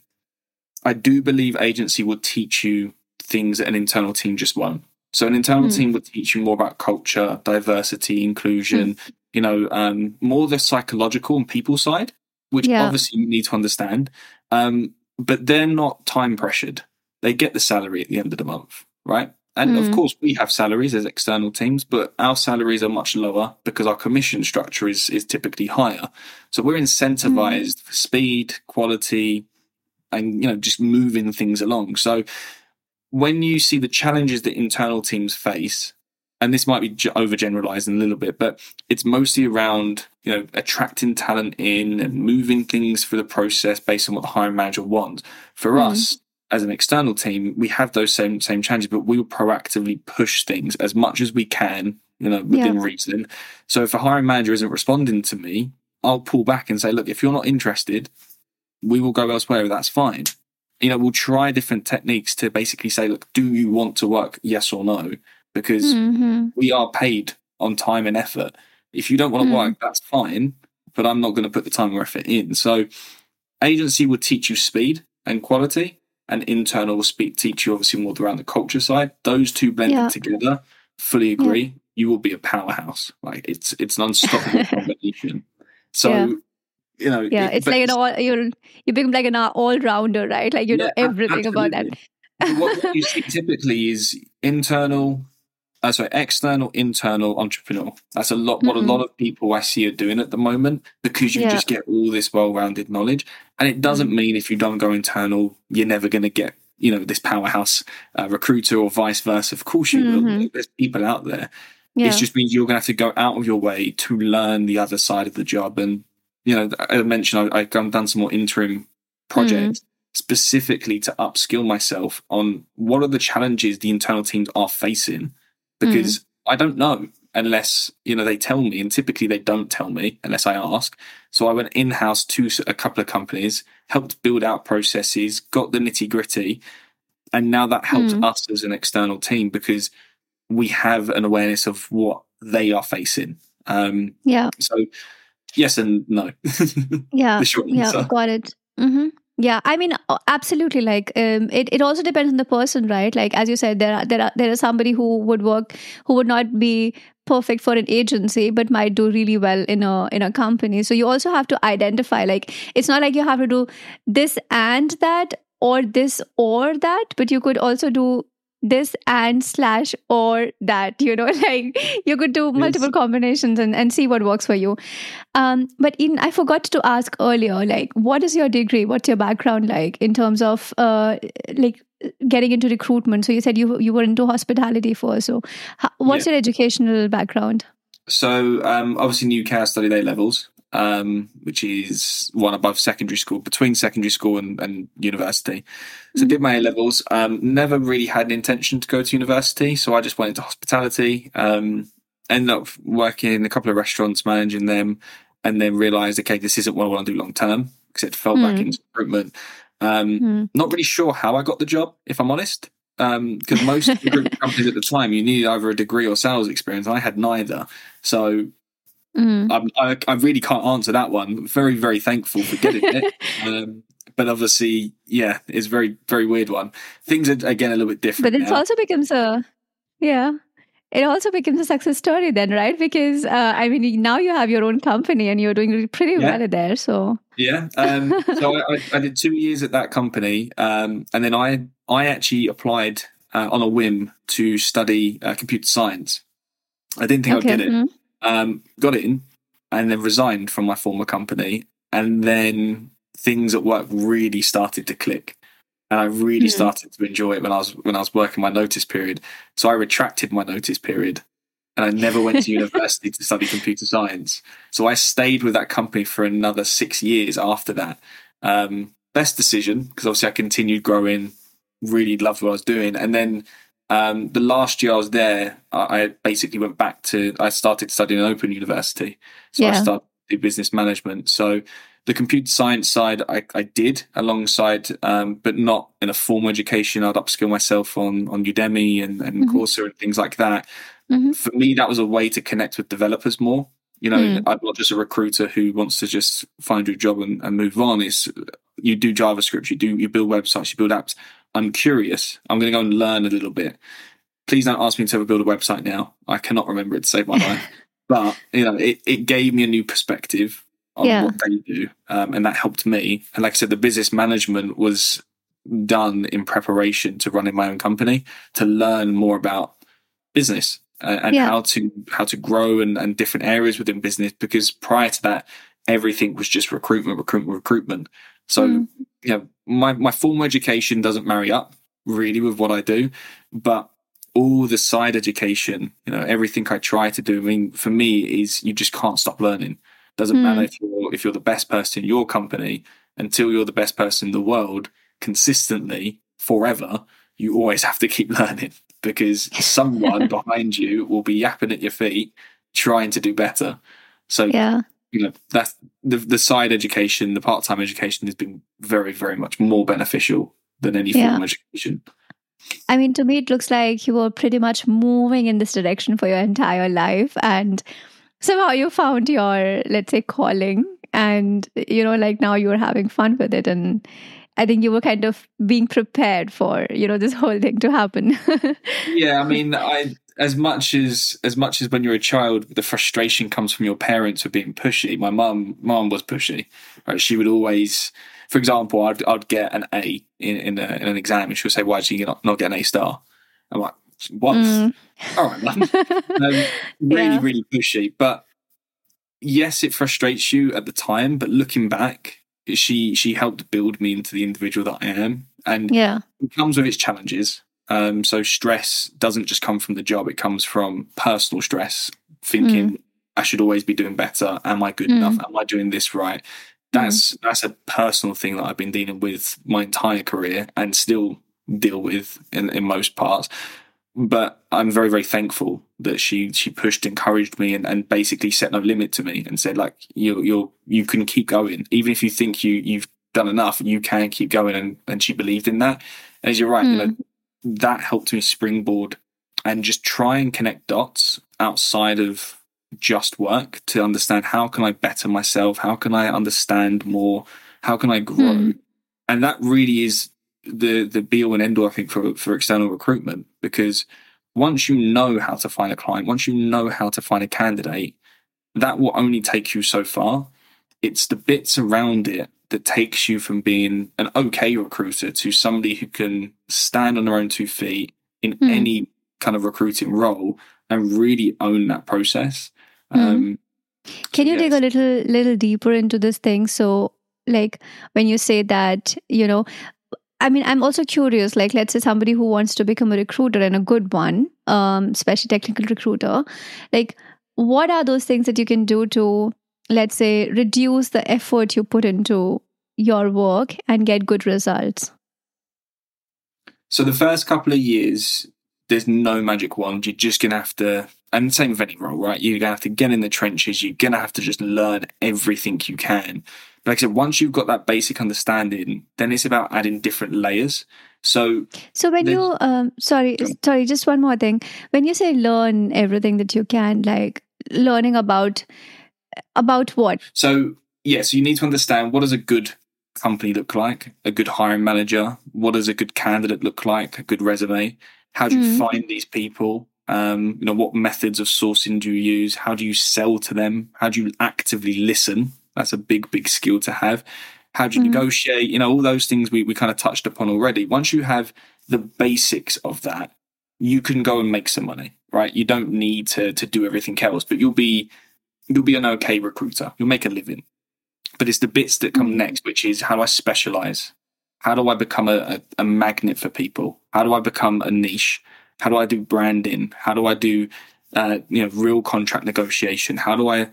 I do believe agency would teach you things that an internal team just won't. So, an internal mm. team would teach you more about culture, diversity, inclusion, mm. you know, um, more the psychological and people side. which Yeah. obviously you need to understand. Um, but they're not time pressured. They get the salary at the end of the month, right? And of Mm. course, we have salaries as external teams, but our salaries are much lower because our commission structure is is typically higher. So we're incentivized for speed, quality, and you know just moving things along. So when you see the challenges that internal teams face, and this might be ge- overgeneralizing a little bit, but it's mostly around you know attracting talent in and moving things through the process based on what the hiring manager wants. For Mm. us as an external team, we have those same same challenges, but we will proactively push things as much as we can, you know, within reason. So if a hiring manager isn't responding to me, I'll pull back and say, look, if you're not interested, we will go elsewhere. That's fine. You know, we'll try different techniques to basically say, look, do you want to work? Yes or no? Because Mhm. we are paid on time and effort. If you don't want to Mm. work, that's fine, but I'm not going to put the time or effort in. So, agency will teach you speed and quality, and internal speak, teach you obviously more around the culture side. Those two blended Yeah. together, fully agree. You will be a powerhouse. Like it's it's an unstoppable combination. So, Yeah. you know, Yeah, it- it's like an all you you become like an all rounder, right? Like you know Yeah, everything about that. what, what you see typically is internal, uh, sorry, external, internal entrepreneur. That's a lot. What Mhm. a lot of people I see are doing at the moment because you Yeah. just get all this well-rounded knowledge, and it doesn't mean if you don't go internal, you're never going to get you know this powerhouse uh, recruiter or vice versa. Of course you will. Mhm. There's people out there. Yeah. It just means you're going to have to go out of your way to learn the other side of the job. And, you know, I mentioned I, I've done done some more interim projects specifically to upskill myself on what are the challenges the internal teams are facing because I don't know unless, you know, they tell me. And typically they don't tell me unless I ask. So I went in house to a couple of companies, helped build out processes, got the nitty gritty. And now that helps Mm. us as an external team because we have an awareness of what they are facing. Um, yeah. so, yes and no. Yeah. Yeah, got it. hmm Yeah, I mean, absolutely. Like, um, it, it also depends on the person, right? Like, as you said, there are there are there is somebody who would work who would not be perfect for an agency, but might do really well in a in a company. So you also have to identify. Like, it's not like you have to do this and that or this or that, but you could also do this and slash or that. You know, like you could do multiple combinations and and see what works for you. Um, but in I forgot to ask earlier, like, what is your degree? What's your background like in terms of uh, like getting into recruitment? So you said you you were into hospitality first. So, how, what's your educational background? So um, obviously, Newcastle studied A levels, um, which is one above secondary school, between secondary school and, and university. So did my A levels. Um, never really had an intention to go to university, so I just went into hospitality. Um, ended up working in a couple of restaurants, managing them, and then realised, okay, this isn't what I want to do long term because it fell back Hmm. into recruitment. Um, Hmm. not really sure how I got the job, if I'm honest. Because most recruitment companies at the time, you needed either a degree or sales experience. I had neither. So Mm. I, I really can't answer that one. Very, very thankful for getting it. um, but obviously, yeah, it's very, very weird one. Things are, again, a little bit different. But it also becomes a yeah. It also becomes a success story then, right? Because uh, I mean, now you have your own company and you're doing pretty Yeah. well there. So Yeah. Um, so I, I, did two years at that company, um, and then I I actually applied uh, on a whim to study uh, computer science. I didn't think I'd get it. mm. Um, got in, and then resigned from my former company, and then things at work really started to click, and I really Hmm. started to enjoy it when I was when I was working my notice period. So I retracted my notice period, and I never went to university to study computer science. So I stayed with that company for another six years after that. Um, best decision because obviously I continued growing, really loved what I was doing, and then um, the last year I was there, I, basically went back to. I started studying at Open University, so I started business management. So the computer science side I, I did alongside, um, but not in a formal education. I'd upskill myself on on Udemy and, and Mhm. Coursera and things like that. Mhm. For me, that was a way to connect with developers more. You know, Mm. I'm not just a recruiter who wants to just find you a job and, and move on. It's you do JavaScript, you do you build websites, you build apps. I'm curious. I'm going to go and learn a little bit. Please don't ask me to ever build a website now. I cannot remember it to save my life. But you know, it, it gave me a new perspective. on Yeah. what they do, um, and that helped me. And like I said, the business management was done in preparation to running my own company to learn more about business uh, and Yeah. how to how to grow and, and different areas within business. Because prior to that, everything was just recruitment, recruitment, recruitment. So Mm. you know, my my formal education doesn't marry up really with what I do, but all the side education, you know, everything I try to do. I mean, for me, is you just can't stop learning. Doesn't Hmm. matter if you're if you're the best person in your company until you're the best person in the world consistently forever. You always have to keep learning because someone behind you will be yapping at your feet trying to do better. So Yeah. You know that's the the side education, the part time education has been very very much more beneficial than any Yeah. formal education. I mean, to me, it looks like you were pretty much moving in this direction for your entire life. And somehow you found your, let's say, calling. And, you know, like now you're having fun with it. And I think you were kind of being prepared for, you know, this whole thing to happen. yeah, I mean, I as much as as much as when you're a child, the frustration comes from your parents for being pushy. My mum, mum was pushy. Right, she would always, for example, I'd I'd get an A in in, a, in an exam, and she would say, "Why did you not, not get an A star?" I'm like, "What? Mm. All right, mum." um, really, Yeah. really pushy. But yes, it frustrates you at the time. But looking back, she she helped build me into the individual that I am, and yeah. it comes with its challenges. Um, so stress doesn't just come from the job; it comes from personal stress, thinking I should always be doing better. Am I good Mm. enough? Am I doing this right? That's that's a personal thing that I've been dealing with my entire career and still deal with in, in most parts. But I'm very, very thankful that she she pushed, encouraged me, and, and basically set no limit to me and said like you you you can keep going even if you think you you've done enough, you can keep going, and and she believed in that. And as you're right, you know that helped me springboard and just try and connect dots outside of just work to understand how can I better myself, how can I understand more, how can I grow, Hmm. and that really is the the be all and end all I think for for external recruitment because once you know how to find a client, once you know how to find a candidate, that will only take you so far. It's the bits around it that takes you from being an okay recruiter to somebody who can stand on their own two feet in Hmm. any kind of recruiting role and really own that process. Hmm. Um, Can you yes. dig a little little deeper into this thing? So, like when you say that, you know, I mean, I'm also curious. Like, let's say somebody who wants to become a recruiter and a good one, um, especially technical recruiter. Like, what are those things that you can do to, let's say, reduce the effort you put into your work and get good results? So the first couple of years, there's no magic wand. You're just gonna have to, and same with any role, right? You're gonna have to get in the trenches. You're gonna have to just learn everything you can. But like I said, once you've got that basic understanding, then it's about adding different layers. So So when Then- you, um, sorry, sorry, just one more thing. When you say learn everything that you can, like learning about about what? So yeah, so you need to understand what does a good company look like, a good hiring manager, what does a good candidate look like, a good resume, how do you Mm. find these people, um, you know, what methods of sourcing do you use, how do you sell to them, how do you actively listen? That's a big, big skill to have. How do you Mhm. negotiate? You know, all those things we, we kind of touched upon already. Once you have the basics of that, you can go and make some money, right? You don't need to to do everything else, but you'll be you'll be an okay recruiter. You'll make a living. But it's the bits that come Mhm. next, which is how do I specialize? How do I become a, a, a magnet for people? How do I become a niche? How do I do branding? How do I do uh, you know real contract negotiation? How do I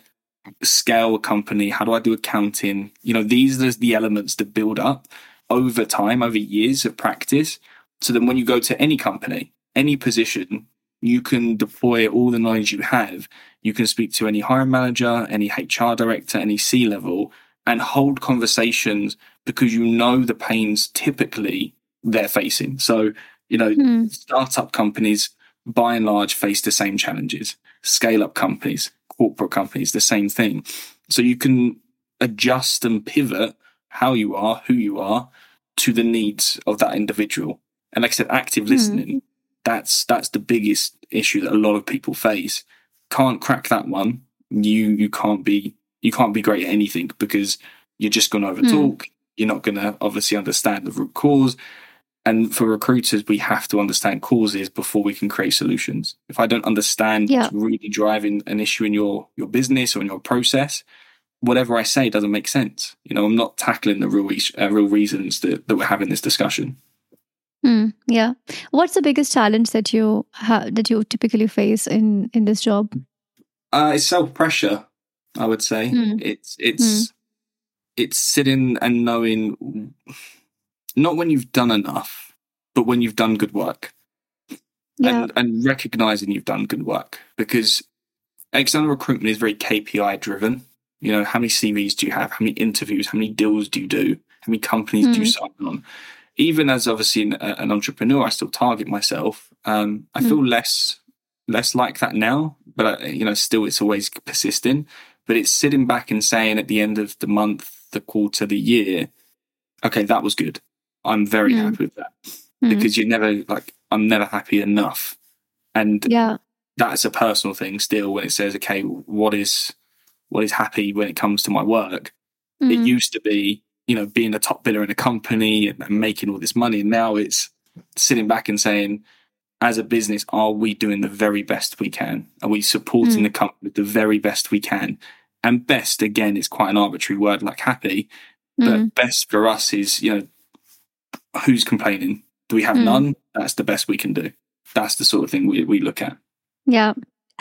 scale a company? How do I do accounting? You know, these are the elements that build up over time, over years of practice. So then when you go to any company, any position, you can deploy all the knowledge you have. You can speak to any hiring manager, any HR director, any C level, and hold conversations because you know the pains typically they're facing. So, you know, Hmm. startup companies by and large face the same challenges. Scale up companies, corporate companies, the same thing. So you can adjust and pivot how you are, who you are, to the needs of that individual. And like I said, active Hmm. listening, that's that's the biggest issue that a lot of people face. Can't crack that one. You you can't be you can't be great at anything because you're just going to over talk. You're not going to obviously understand the root cause. And for recruiters, we have to understand causes before we can create solutions. If I don't understand Yeah. what's really driving an issue in your your business or in your process, whatever I say doesn't make sense. You know, I'm not tackling the real uh, real reasons that, that we're having this discussion. Hmm, yeah. What's the biggest challenge that you have that you typically face in in this job? Uh, it's self pressure, I would say. Mm. It's it's it's sitting and knowing not when you've done enough, but when you've done good work. Yeah. and, and recognizing you've done good work because external recruitment is very KPI driven. You know, how many CVs do you have? How many interviews? How many deals do you do? How many companies do you Mm. sign on? Even as obviously an, an entrepreneur, I still target myself. Um, I Mm. feel less less like that now, but uh, you know, still it's always persisting. But it's sitting back and saying at the end of the month, the quarter, the year, okay, that was good. I'm very Mm. happy with that Hmm, because you're never like I'm never happy enough, and yeah. that's a personal thing still. When it says, okay, what is what is happy when it comes to my work? It Mhm. used to be, you know, being a top bidder in a company and, and making all this money, and now it's sitting back and saying, as a business, are we doing the very best we can? Are we supporting Mm. the company the very best we can? And best again is quite an arbitrary word like happy, but Mm. best for us is you know who's complaining do we have Mm. none that's the best we can do that's the sort of thing we, we look at Yeah.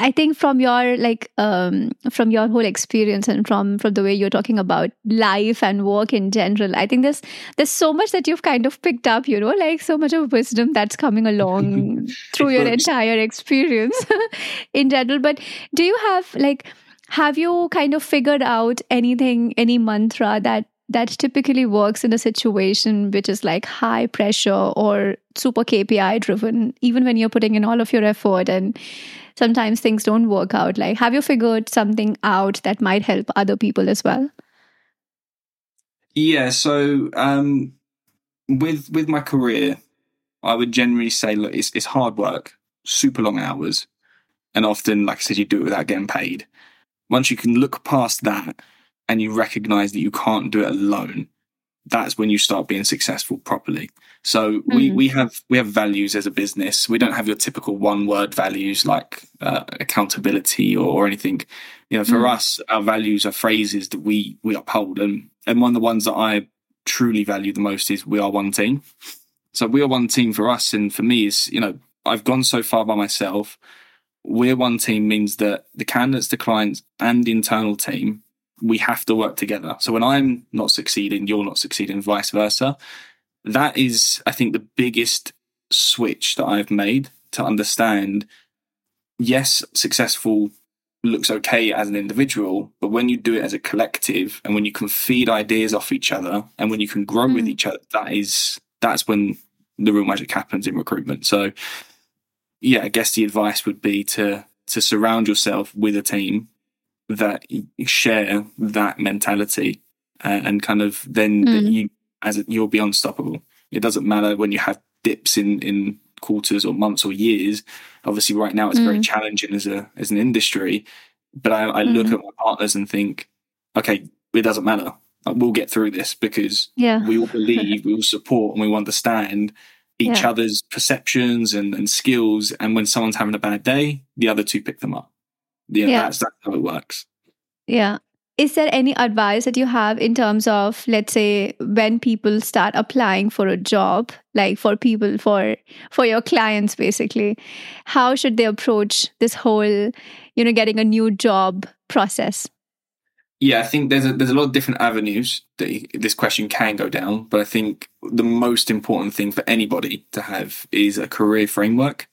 I think from your like um from your whole experience and from from the way you're talking about life and work in general, I think there's there's so much that you've kind of picked up, you know, like so much of wisdom that's coming along through your entire experience in general. But do you have like have you kind of figured out anything, any mantra that that typically works in a situation which is like high pressure or super KPI driven, even when you're putting in all of your effort and sometimes things don't work out. Like, have you figured something out that might help other people as well? yeah so um with with my career i would generally say look it's, it's hard work super long hours and often like i said you do it without getting paid once you can look past that and you recognize that you can't do it alone that's when you start being successful properly. So we Mhm. we have we have values as a business. We don't have your typical one word values like uh, accountability or, or anything. You know for Mm. us our values are phrases that we we uphold and and one of the ones that i truly value the most is we are one team. So we are one team for us and for me is you know i've gone so far by myself. We're one team means that the candidates the clients and the internal team we have to work together. So when i'm not succeeding you're not succeeding vice versa. That is i think the biggest switch that i've made to understand yes successful looks okay as an individual but when you do it as a collective and when you can feed ideas off each other and when you can grow with Mm. each other that is that's when the real magic happens in recruitment. So yeah i guess the advice would be to to surround yourself with a team that share that mentality and, and kind of then Mm. you as you'll be unstoppable it doesn't matter when you have dips in in quarters or months or years obviously right now it's very Mm. challenging as a as an industry but i, I look Mhm. at my partners and think okay it doesn't matter we'll get through this because Yeah. we all believe, we all support, and we understand each Yeah. other's perceptions and, and skills. And when someone's having a bad day, the other two pick them up. Yeah, Yeah. that's that's how it works. Yeah. Is there any advice that you have in terms of, let's say, when people start applying for a job, like for people for for your clients, basically, how should they approach this whole, you know, getting a new job process? Yeah, I think there's a, there's a lot of different avenues that this question can go down, but I think the most important thing for anybody to have is a career framework,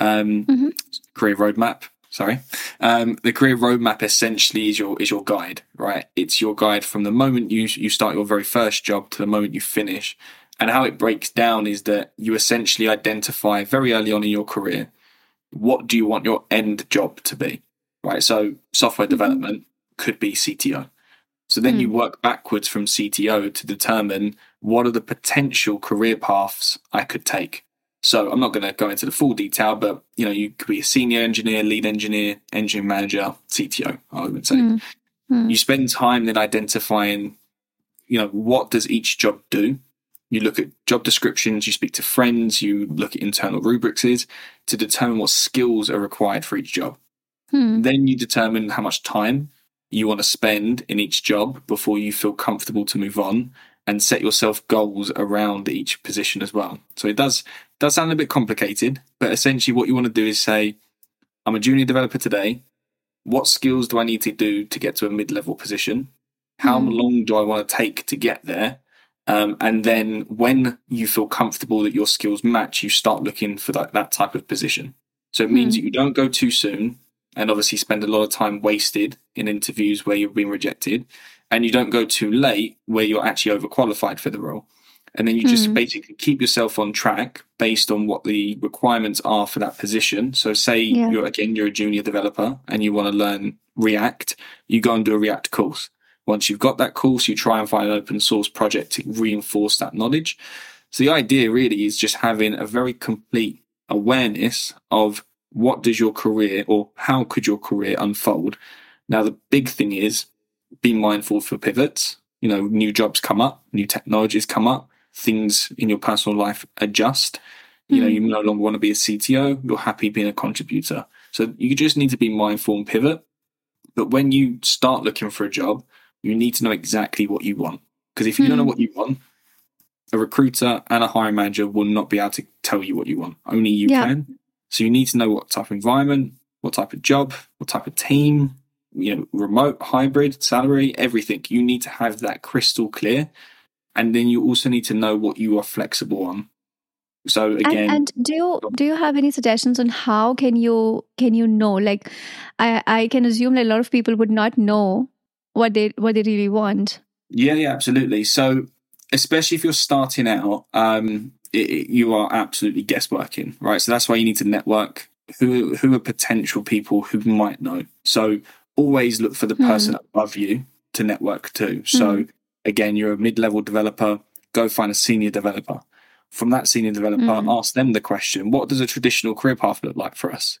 um, Mhm. career roadmap. Sorry, um, the career roadmap essentially is your is your guide, right? It's your guide from the moment you you start your very first job to the moment you finish, and how it breaks down is that you essentially identify very early on in your career what do you want your end job to be, right? So software Mhm. development could be CTO. So then you work backwards from CTO to determine what are the potential career paths I could take. So I'm not going to go into the full detail, but you know, you could be a senior engineer, lead engineer, engineering manager, CTO, I would say. Mm. Hmm. You spend time then identifying, you know, what does each job do? You look at job descriptions, you speak to friends, you look at internal rubrics to determine what skills are required for each job. Hmm. Then you determine how much time you want to spend in each job before you feel comfortable to move on and set yourself goals around each position as well. So it does does sound a bit complicated, but essentially what you want to do is say, I'm a junior developer today. What skills do I need to do to get to a mid-level position? How Hmm. long do I want to take to get there? Um, and then when you feel comfortable that your skills match, you start looking for that, that type of position. So it means Hmm. that you don't go too soon and obviously spend a lot of time wasted in interviews where you've been rejected. And you don't go too late where you're actually overqualified for the role. And then you just Hmm. basically keep yourself on track based on what the requirements are for that position. So say Yeah. you're again you're a junior developer and you want to learn React, you go and do a React course. Once you've got that course, you try and find an open source project to reinforce that knowledge. So the idea really is just having a very complete awareness of what does your career or how could your career unfold. Now the big thing is be mindful for pivots. You know, new jobs come up, new technologies come up, things in your personal life adjust. You know, Mhm. you no longer want to be a CTO, you're happy being a contributor. So you just need to be mindful and pivot. But when you start looking for a job, you need to know exactly what you want. Because if you don't know Hmm. what you want, a recruiter and a hiring manager will not be able to tell you what you want. Only you Yeah. can. So you need to know what type of environment, what type of job, what type of team, you know, remote, hybrid, salary, everything. You need to have that crystal clear. And then you also need to know what you are flexible on. So again, and, and do you do you have any suggestions on how can you can you know like i i can assume that a lot of people would not know what they what they really want Yeah, yeah, absolutely. So, especially if you're starting out, um, it, it- you are absolutely guessworking, right? So that's why you need to network. Who who are potential people who might know? So always look for the Hmm. person above you to network to. So again, you're a mid-level developer. Go find a senior developer. From that senior developer, Hmm. ask them the question: What does a traditional career path look like for us?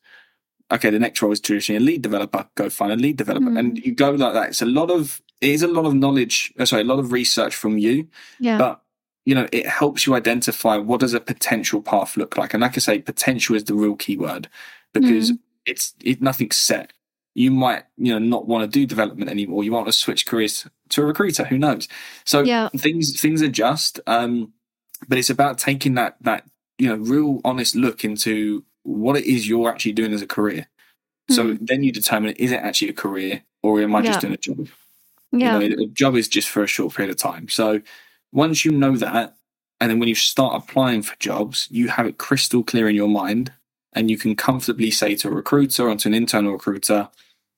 okay, the next role is traditionally a lead developer. Go find a lead developer, Mm. and you go like that. It's a lot of it is a lot of knowledge. uh, Sorry, a lot of research from you, yeah but you know it helps you identify what does a potential path look like. And like I say, potential is the real key word because Mm. it's it nothing's set. You might you know not want to do development anymore. You want to switch careers to a recruiter. Who knows? So Yeah. things things adjust. Um, but it's about taking that that you know real honest look into what it is you're actually doing as a career. So Hmm. then you determine is it actually a career or am I just doing a job? yeah You know, a job is just for a short period of time. So once you know that, and then when you start applying for jobs, you have it crystal clear in your mind, and you can comfortably say to a recruiter or to an internal recruiter,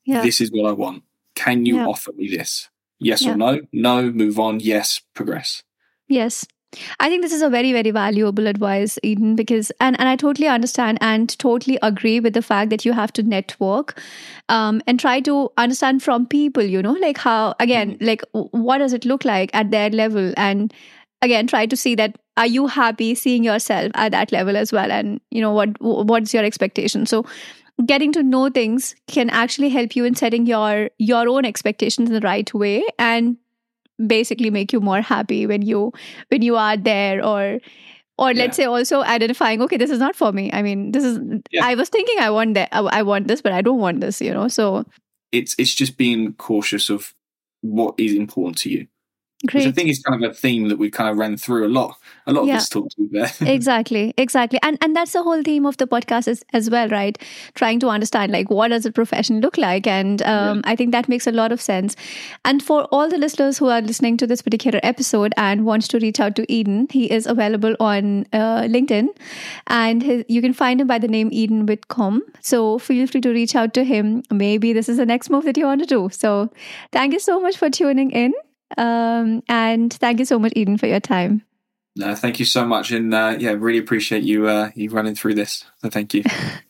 yeah "This is what I want. Can you Yeah. offer me this? Yes Yeah. or no? No. Move on. Yes. Progress." Yes. I think this is a very, very valuable advice, Eden, because and, and I totally understand and totally agree with the fact that you have to network um, and try to understand from people, you know, like how again, like what does it look like at their level? And again, try to see that are you happy seeing yourself at that level as well? And you know, what what's your expectation? So getting to know things can actually help you in setting your your own expectations in the right way and basically make you more happy when you when you are there or or let's say also identifying okay this is not for me i mean this is Yeah. i was thinking i want that I want this but i don't want this you know so It's it's just being cautious of what is important to you. Which I think is kind of a theme that we've kind of ran through a lot, a lot Yeah. of this talk to there. exactly exactly. And and that's the whole theme of the podcast as, as well right? Trying to understand like what does a profession look like? And um, i think that makes a lot of sense. And for all the listeners who are listening to this particular episode and wants to reach out to eden he is available on uh, linkedin. And his, you can find him by the name eden whitcomb so feel free to reach out to him. Maybe this is the next move that you want to do. So thank you so much for tuning in um, and thank you so much eden for your time No, thank you so much, and uh, yeah, really appreciate you uh, you running through this. So thank you.